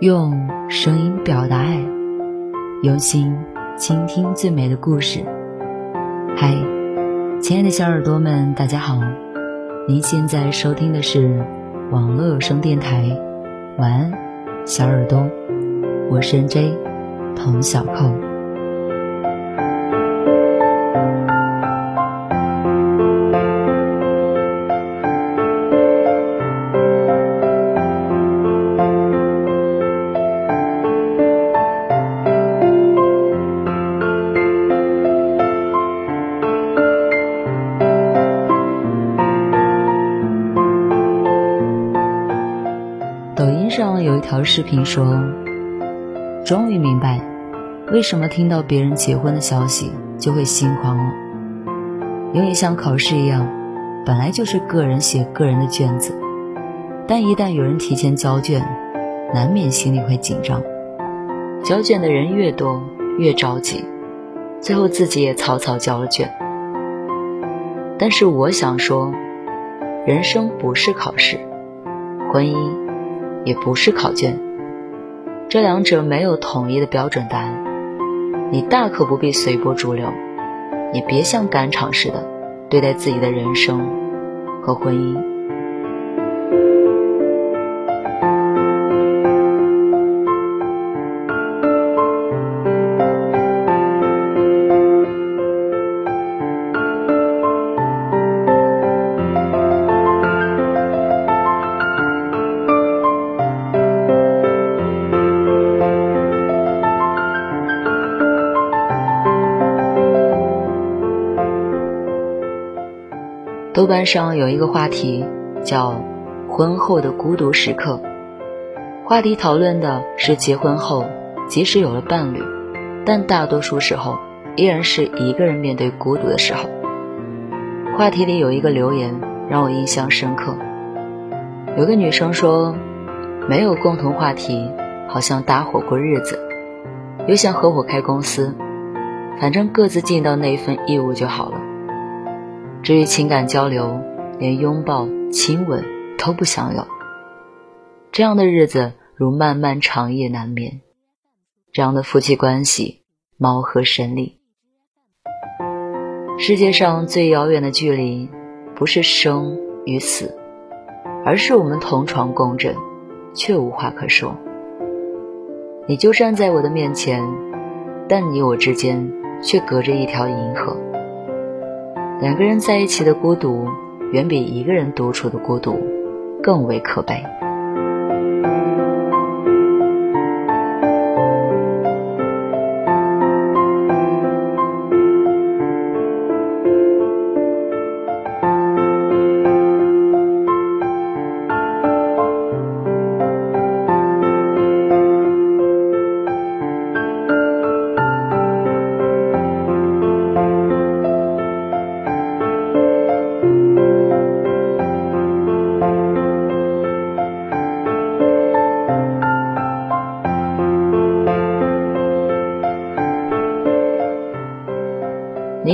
用声音表达爱，用心倾听最美的故事。嗨，亲爱的小耳朵们，大家好！您现在收听的是网络有声电台。晚安，小耳朵，我是 N J 童小扣。条视频说：“终于明白，为什么听到别人结婚的消息就会心慌了。因为像考试一样，本来就是个人写个人的卷子，但一旦有人提前交卷，难免心里会紧张。交卷的人越多，越着急，最后自己也草草交了卷。但是我想说，人生不是考试，婚姻。”也不是考卷，这两者没有统一的标准答案。你大可不必随波逐流，也别像赶场似的对待自己的人生和婚姻。瓣上有一个话题叫“婚后的孤独时刻”，话题讨论的是结婚后，即使有了伴侣，但大多数时候依然是一个人面对孤独的时候。话题里有一个留言让我印象深刻，有个女生说：“没有共同话题，好像搭伙过日子，又像合伙开公司，反正各自尽到那一份义务就好了。”至于情感交流，连拥抱、亲吻都不想有。这样的日子如漫漫长夜难眠。这样的夫妻关系貌合神离。世界上最遥远的距离，不是生与死，而是我们同床共枕，却无话可说。你就站在我的面前，但你我之间却隔着一条银河。两个人在一起的孤独，远比一个人独处的孤独更为可悲。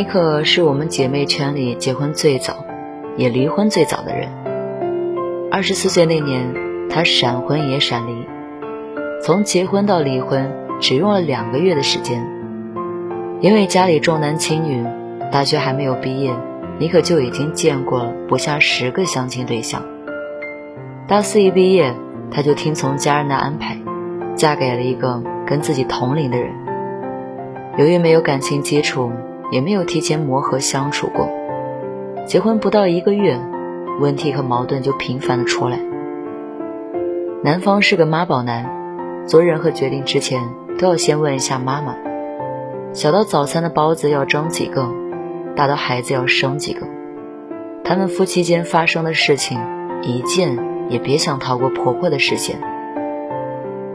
妮可是我们姐妹圈里结婚最早，也离婚最早的人。二十四岁那年，她闪婚也闪离，从结婚到离婚只用了两个月的时间。因为家里重男轻女，大学还没有毕业，妮可就已经见过不下十个相亲对象。大四一毕业，她就听从家人的安排，嫁给了一个跟自己同龄的人。由于没有感情基础。也没有提前磨合相处过，结婚不到一个月，问题和矛盾就频繁的出来。男方是个妈宝男，做任何决定之前都要先问一下妈妈。小到早餐的包子要蒸几个，大到孩子要生几个，他们夫妻间发生的事情，一件也别想逃过婆婆的视线。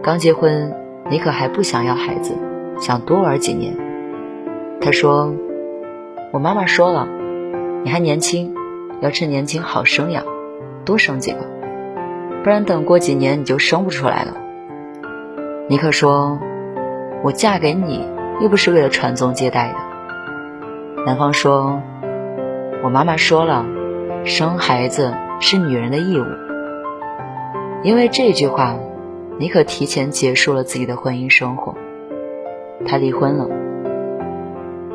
刚结婚，你可还不想要孩子，想多玩几年。他说。我妈妈说了，你还年轻，要趁年轻好生养，多生几个，不然等过几年你就生不出来了。尼克说：“我嫁给你又不是为了传宗接代的。”男方说：“我妈妈说了，生孩子是女人的义务。”因为这句话，妮可提前结束了自己的婚姻生活。她离婚了。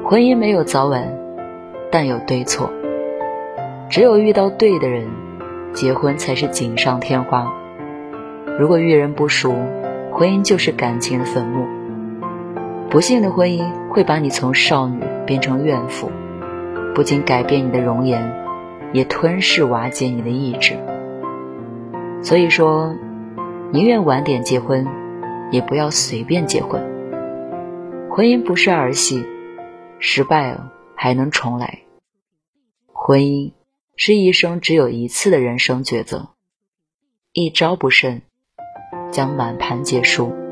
婚姻没有早晚，但有对错。只有遇到对的人，结婚才是锦上添花。如果遇人不淑，婚姻就是感情的坟墓。不幸的婚姻会把你从少女变成怨妇，不仅改变你的容颜，也吞噬瓦解你的意志。所以说，宁愿晚点结婚，也不要随便结婚。婚姻不是儿戏。失败了还能重来。婚姻是一生只有一次的人生抉择，一招不慎，将满盘皆输。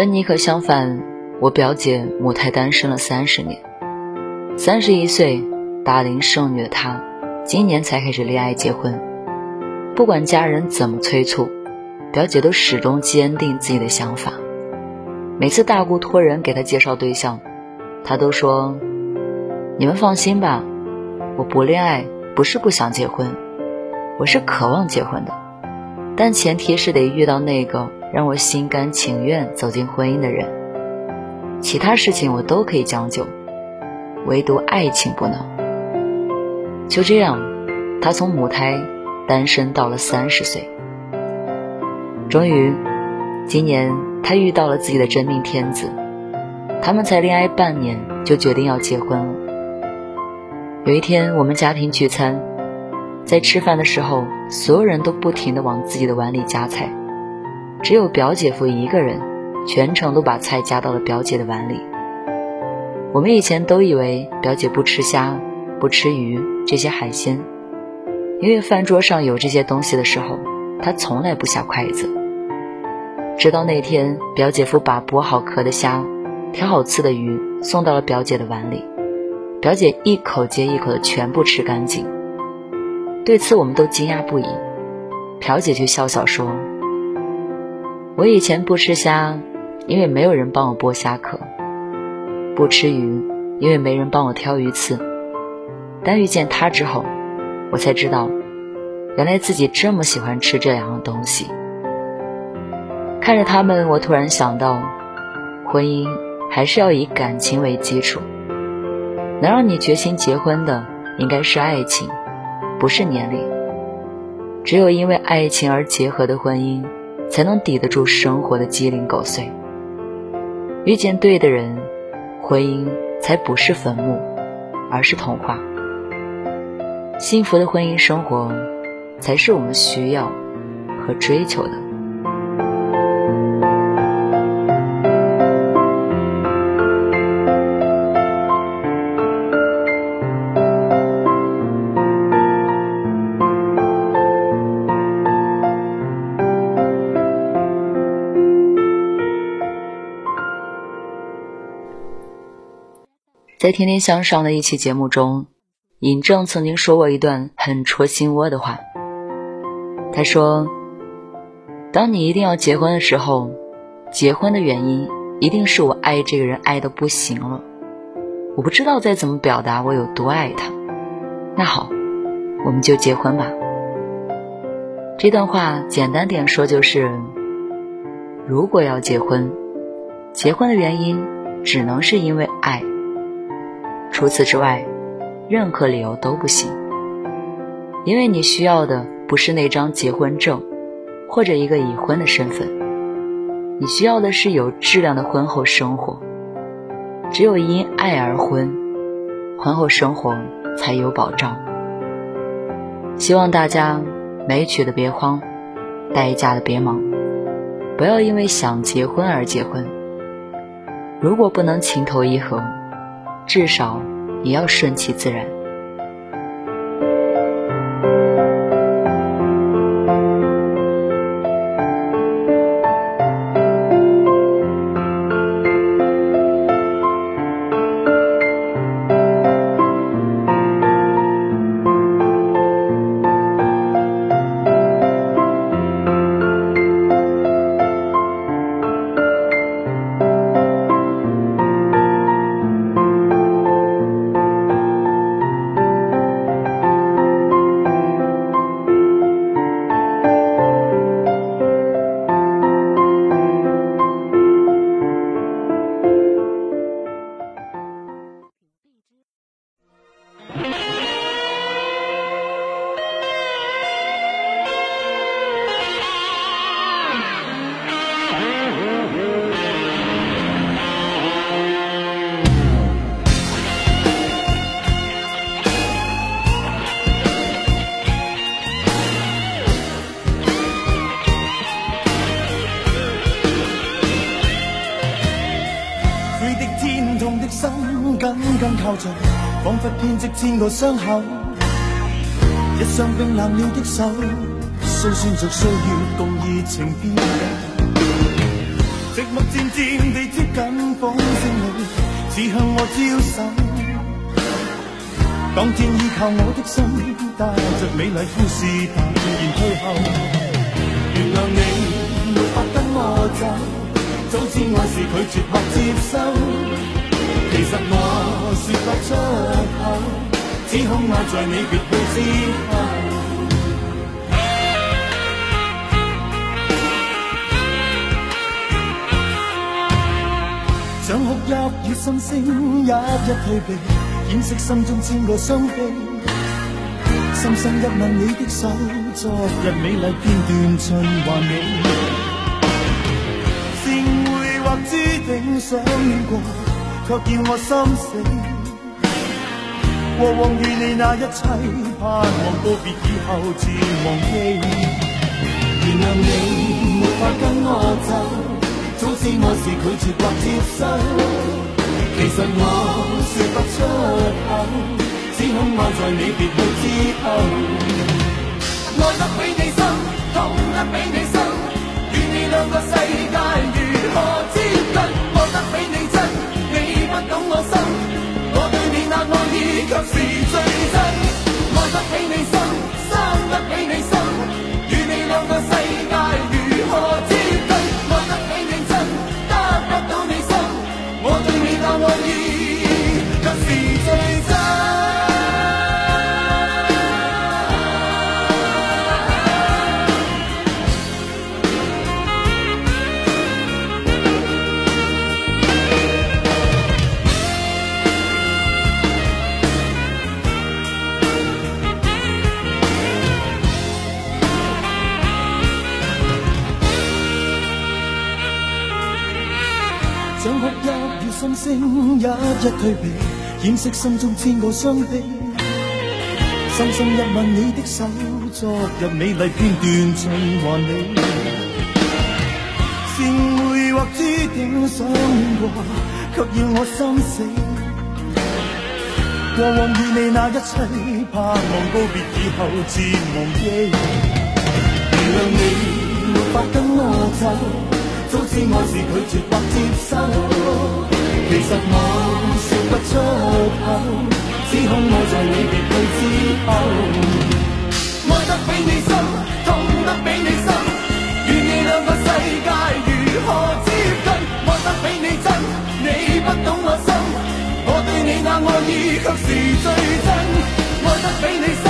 跟妮可相反，我表姐母胎单身了三十年，三十一岁大龄剩女的她，今年才开始恋爱结婚。不管家人怎么催促，表姐都始终坚定自己的想法。每次大姑托人给她介绍对象，她都说：“你们放心吧，我不恋爱不是不想结婚，我是渴望结婚的，但前提是得遇到那个。”让我心甘情愿走进婚姻的人，其他事情我都可以将就，唯独爱情不能。就这样，他从母胎单身到了三十岁，终于，今年他遇到了自己的真命天子，他们才恋爱半年就决定要结婚了。有一天，我们家庭聚餐，在吃饭的时候，所有人都不停地往自己的碗里夹菜。只有表姐夫一个人，全程都把菜夹到了表姐的碗里。我们以前都以为表姐不吃虾、不吃鱼这些海鲜，因为饭桌上有这些东西的时候，她从来不下筷子。直到那天，表姐夫把剥好壳的虾、挑好刺的鱼送到了表姐的碗里，表姐一口接一口的全部吃干净。对此，我们都惊讶不已。表姐却笑笑说。我以前不吃虾，因为没有人帮我剥虾壳；不吃鱼，因为没人帮我挑鱼刺。但遇见他之后，我才知道，原来自己这么喜欢吃这两样东西。看着他们，我突然想到，婚姻还是要以感情为基础。能让你决心结婚的，应该是爱情，不是年龄。只有因为爱情而结合的婚姻。才能抵得住生活的鸡零狗碎。遇见对的人，婚姻才不是坟墓，而是童话。幸福的婚姻生活，才是我们需要和追求的。在《天天向上》的一期节目中，尹正曾经说过一段很戳心窝的话。他说：“当你一定要结婚的时候，结婚的原因一定是我爱这个人爱的不行了，我不知道再怎么表达我有多爱他。那好，我们就结婚吧。”这段话简单点说就是：如果要结婚，结婚的原因只能是因为爱。除此之外，任何理由都不行。因为你需要的不是那张结婚证，或者一个已婚的身份，你需要的是有质量的婚后生活。只有因爱而婚，婚后生活才有保障。希望大家没娶的别慌，待嫁的别忙，不要因为想结婚而结婚。如果不能情投意合，至少也要顺其自然。紧靠着，仿佛编织千个伤口。一双冰冷了的手，诉说着岁月共热情变寂寞渐渐地接近风声里，似向我招手。当天依靠我的心，带着美丽故事，淡然退后。原谅你没法跟我走，早知爱是拒绝或接受。其实我说不出口，只恐爱在你别去之后。想哭泣与心声，一一退避，掩饰心中千个伤悲。深深一吻你的手，昨日美丽片段循环你。善会或注定想过，却叫我心死。过往与你那一切，盼望告别以后自忘记。原谅你没法跟我走。早知我是拒绝或接受，其实我说不出口，只恐爱在你别去之后。爱得比意却一一退避，掩饰心中千个伤悲。深深一吻你的手，昨日美丽片段循环你。善会或注定想念过，却要我心死。过往与你那一切，盼望告别以后自忘记。原谅你没法跟我走。早知爱是拒绝或接受，其实我说不出口，只恐爱在你别去之后。爱得比你深，痛得比你深，与你两个世界如何接近？爱得比你真，你不懂我心，我对你那爱意却是最真。爱得比你深，